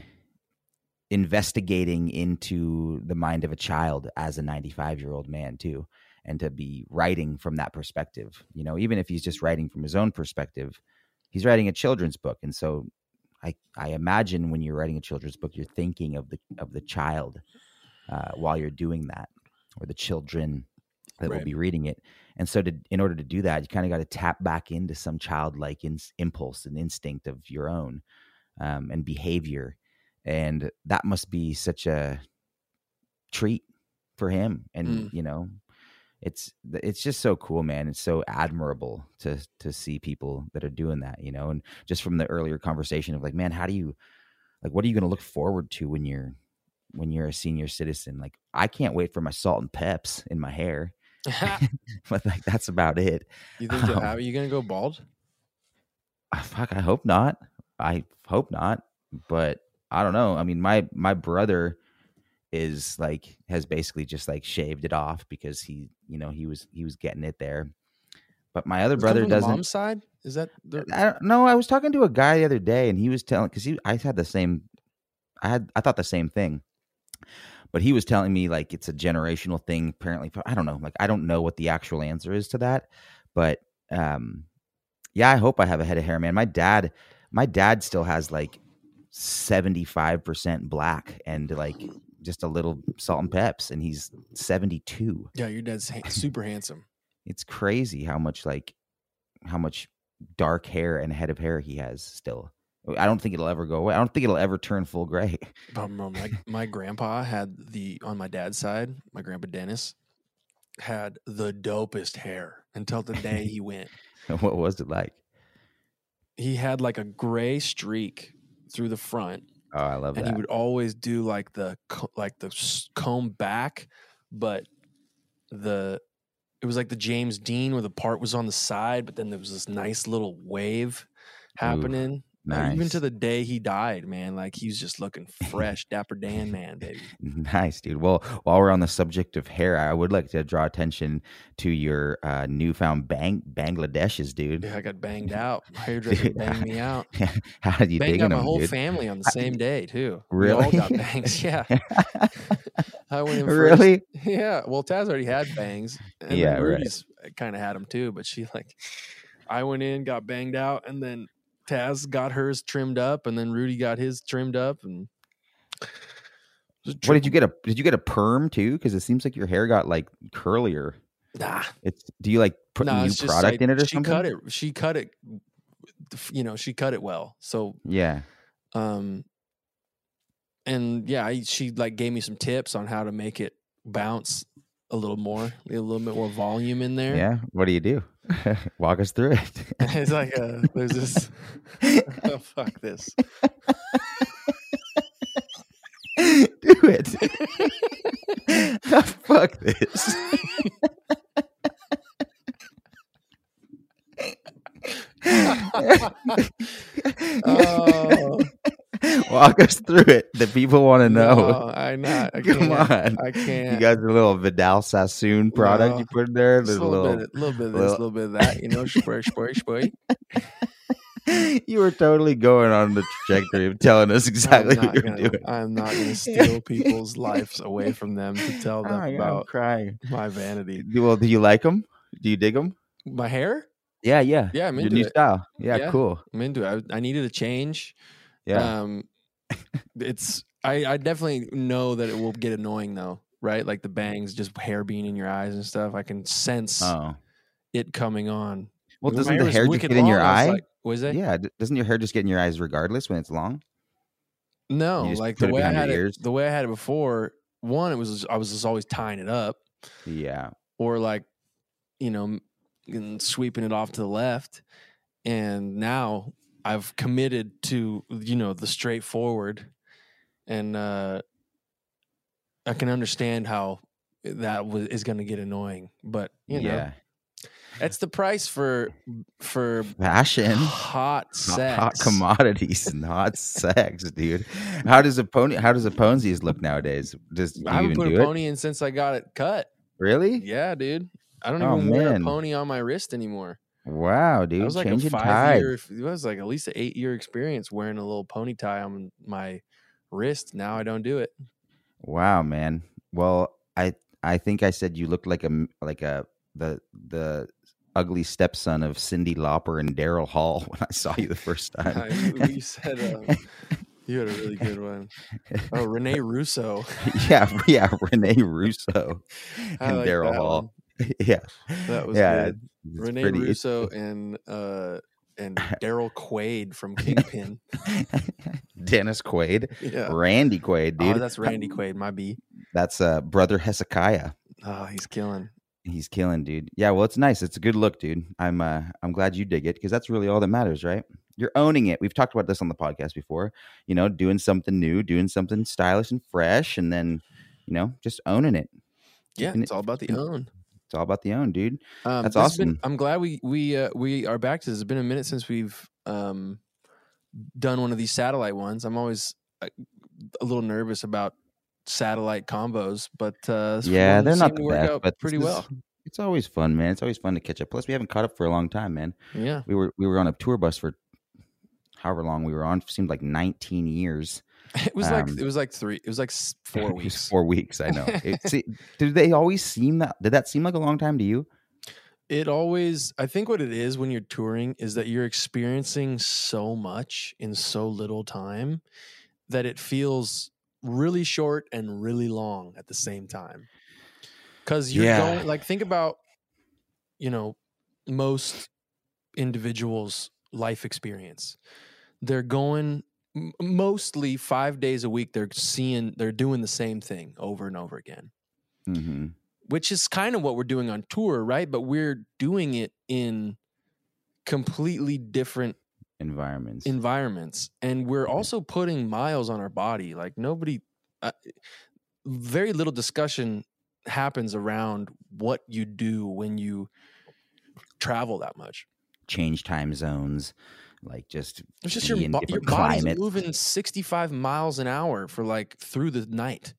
investigating into the mind of a child as a 95 year old man too and to be writing from that perspective. You know even if he's just writing from his own perspective he's writing a children's book and so i i imagine when you're writing a children's book you're thinking of the of the child uh, while you're doing that or the children that will be reading it and so to in order to do that you kind of got to tap back into some childlike ins impulse and instinct of your own um, and behavior. And that must be such a treat for him and Mm. you know it's it's just so cool man. It's so admirable to to see people that are doing that you know? And just from the earlier conversation of like man how do you like what are you going to look forward to when you're when you're a senior citizen? Like i can't wait for my salt and peps in my hair but like that's about it. You think Um, have are you gonna go bald? Ah, fuck i hope not. I hope not but i don't know. I mean my my brother is like has basically just like shaved it off because he you know he was he was getting it there. But my other brother doesn't mom's side? Is that the, I don't know. I was talking to a guy the other day, and he was telling because he I had the same. I had I thought the same thing, but he was telling me like it's a generational thing. Apparently, I don't know. Like I don't know what the actual answer is to that, but um, yeah, I hope I have a head of hair, man. My dad, my dad still has like seventy five percent black and like just a little salt and peps, and he's seventy two yeah your dad's ha- super handsome it's crazy how much like how much dark hair and head of hair he has still. I don't think it'll ever go away. I don't think it'll ever turn full gray. Bro, my my grandpa had the on my dad's side. My grandpa Dennis had the dopest hair until the day he went. what was it like? He had like a gray streak through the front, Oh, I love and that. he would always do like the like the comb back, but the it was like the James Dean where the part was on the side, but then there was this nice little wave happening. Uh, even to the day he died, man, like he was just looking fresh, Dapper Dan, man, baby. Nice, dude. Well, while we're on the subject of hair, I would like to draw attention to your uh, newfound bang Bangladesh's, dude. Yeah, I got banged out. My hairdresser Dude, banged me out. How did you banged dig out my them, whole dude? family on the same day too. We all Really? got bangs. Yeah, I went in first. really? Yeah. Well, Taz already had bangs. And Yeah, then right. Rudy's kind of had them too, but she like, I went in, got banged out, and then Taz got hers trimmed up, and then Rudy got his trimmed up, and What did you get a? Did you get a perm too? Because it seems like your hair got like curlier. Nah, It's. Do you like put nah, new product like, in it or she something? cut it. She cut it. You know, she cut it well. So Yeah. um and yeah I, she like gave me some tips on how to make it bounce a little more a little bit more volume in there Yeah. What do you do? Walk us through it. it's like uh there's this oh, fuck this do it. Fuck this. oh Walk us through it. The people want to know. no, i not i Come on. i can't You got the little Vidal Sassoon product No. you put in there. Just The a little, little, bit, little bit of this, a little- little bit of that, you know. Spray, spray, spray. you were totally going on the trajectory of telling us exactly what not you were gonna, doing. I'm not going to steal people's lives away from them to tell Oh them my God, I'm about crying. my vanity. Well, do you like them? Do you dig them? My hair? Yeah, yeah. Yeah, I'm Your new it. style. Yeah, Yeah. cool. I'm into it. I, I needed a change. Yeah. Um, it's I, I definitely know that it will get annoying though, right? Like the bangs, just hair being in your eyes and stuff. I can sense oh. it coming on. Well, doesn't the hair just wicked get in your long, was eye? Like, was it? yeah. d- Doesn't your hair just get in your eyes regardless when it's long? No, like the way I behind your had it. ears? The way I had it before. One, it was I was just always tying it up, Yeah. or like, you know, and sweeping it off to the left. And now I've committed to you know the straightforward, and uh, I can understand how that was, is going to get annoying. But you know, yeah, that's the price for for fashion. hot sex. hot commodities and hot sex, dude. How does a pony? How does a ponzies look nowadays? Does do I haven't put a it? pony in since I got it cut. Really? Yeah, dude. I don't Oh, even wear a pony on my wrist anymore. Wow, That dude, was like a changing five tides. year. It was like at least an eight year experience wearing a little pony tie on my wrist. Now I don't do it. Wow, man. Well, I I think I said you looked like a like a the the ugly stepson of Cyndi Lauper and Daryl Hall when I saw you the first time. you said uh, you had a really good one. Oh, Renee Russo. yeah, yeah, Renee Russo and like Daryl Hall. one. Yeah, That was yeah. good. it's Renee pretty- it's- Russo and uh and Daryl Quaid from Kingpin. Dennis Quaid, Yeah. Randy Quaid, dude. Oh, that's Randy Quaid, my B. That's uh, brother Hezekiah. Oh, he's killing. He's killing, dude. Yeah, well, it's nice. It's a good look, dude. I'm uh, I'm glad you dig it because that's really all that matters, right? You're owning it. We've talked about this on the podcast before. You know, doing something new, doing something stylish and fresh, and then, you know, just owning it. Yeah, Keeping it's it- all about the own. It's all about the own, dude. Um, That's has been- awesome. I'm glad we we uh, we are back to this. It's been a minute since we've um, done one of these satellite ones. I'm always uh, a little nervous about satellite combos, but uh, yeah, they're not the work best, out but pretty is- well. It's always fun, man. It's always fun to catch up. Plus, we haven't caught up for a long time, man. Yeah, We were we were on a tour bus for however long we were on. It Seemed like 19 years. it was like Um, it was like three. It was like four weeks. four weeks. I know. It, see, do they always seem that? Did that seem like a long time to you? It always, I think, what it is when you're touring is that you're experiencing so much in so little time that it feels really short and really long at the same time. Because you're Yeah. going, like, think about, you know, most individuals' life experience. They're going m- mostly five days a week. They're seeing, they're doing the same thing over and over again Mm-hmm. which is kind of what we're doing on tour, right? But we're doing it in completely different Environments. environments, and we're also putting miles on our body. Like nobody, uh, very little discussion happens around what you do when you travel that much. Change time zones, like just It's just your bo- your body's climates. moving sixty five miles an hour for like through the night.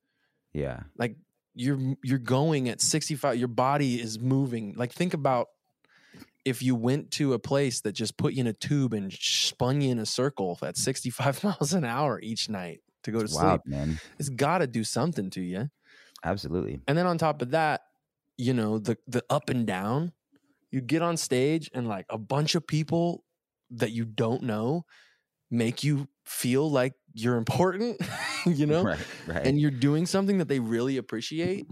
Yeah, like you're you're going at 65 your body is moving like think about if you went to a place that just put you in a tube and spun you in a circle at 65 miles an hour each night to go to it's sleep wild, man. it's got to do something to you Absolutely. and then on top of that you know the the up and down you get on stage and like a bunch of people that you don't know make you feel like you're important you know? Right, right. and you're doing something that they really appreciate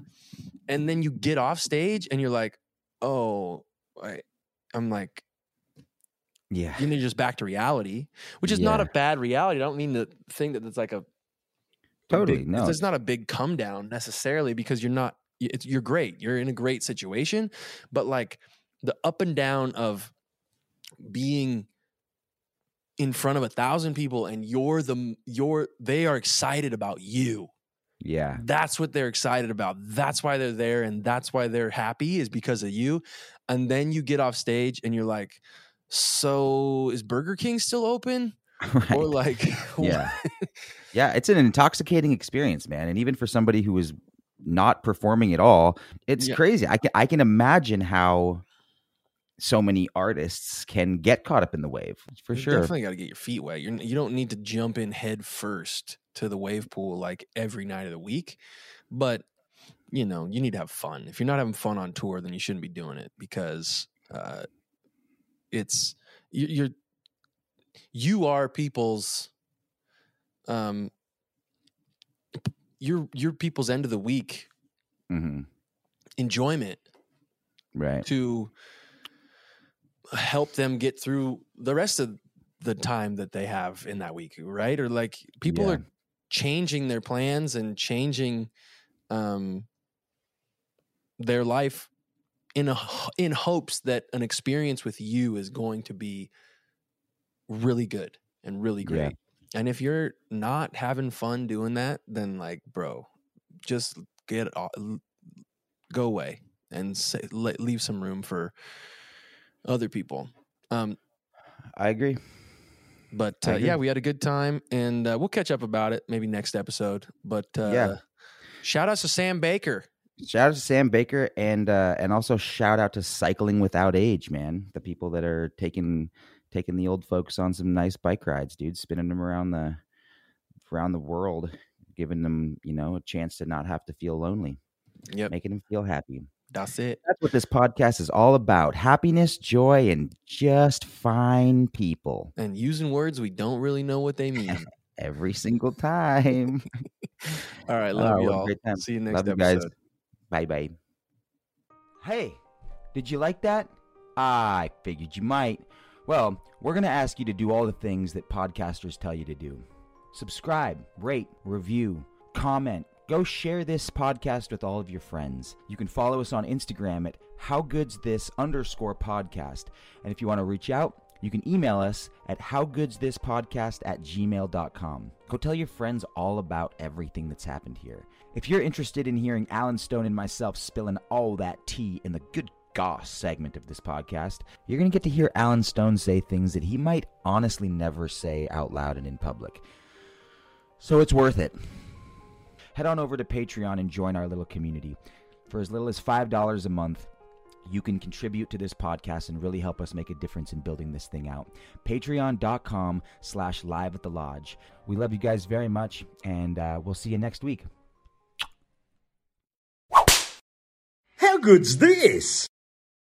and then you get off stage and you're like oh I, i'm like yeah, you need just back to reality which is not a bad reality. I don't mean to think that it's like a totally. big, no, it's not a big come down necessarily because you're not it's, you're great. You're in a great situation but like the up and down of being in front of a thousand people and you're the you're they are excited about you yeah, that's what they're excited about. That's why they're there and that's why they're happy is because of you. And then you get off stage and you're like, so is Burger King still open? right. Or like, yeah, yeah. It's an intoxicating experience, man. And even for somebody who is not performing at all, it's Yeah. crazy. I can I can imagine how so many artists can get caught up in the wave for you sure. definitely got to get your feet wet. You're, you don't need to jump in head first to the wave pool like every night of the week. But, you know, you need to have fun. If you're not having fun on tour, then you shouldn't be doing it because uh, it's, you- you're, you are people's um you're you're people's end of the week hmm enjoyment Right. to help them get through the rest of the time that they have in that week right or like people Yeah. are changing their plans and changing um their life in a in hopes that an experience with you is going to be really good and really great Yeah. and if you're not having fun doing that then like bro just get off go away and say, leave some room for other people. Um, I agree. but I uh, agree. yeah, we had a good time, and uh, we'll catch up about it maybe next episode. But uh, Yeah. shout out to Sam Baker. Shout out to Sam Baker and uh, and also shout out to Cycling Without Age, man. The people that are taking taking the old folks on some nice bike rides, dude, spinning them around the around the world, giving them you know a chance to not have to feel lonely, Yep, making them feel happy. That's it. That's what this podcast is all about: happiness, joy, and just fine people And using words we don't really know what they mean. every single time. All right, love y'all. See you next Love episode. guys. Bye bye. Hey, did you like that? I figured you might. Well, we're going to ask you to do all the things that podcasters tell you to do subscribe, rate, review, comment. Go share this podcast with all of your friends. You can follow us on Instagram at howgoodsthis underscore podcast. And if you want to reach out, you can email us at howgoodsthispodcast at gmail.com. Go tell your friends all about everything that's happened here. If you're interested in hearing Alan Stone and myself spilling all that tea in the good goss segment of this podcast, you're going to get to hear Alan Stone say things that he might honestly never say out loud and in public. So it's worth it. Head on over to Patreon and join our little community. For as little as $5 a month, you can contribute to this podcast and really help us make a difference in building this thing out. Patreon.com slash live at the lodge. We love you guys very much, and uh, we'll see you next week. How good's this?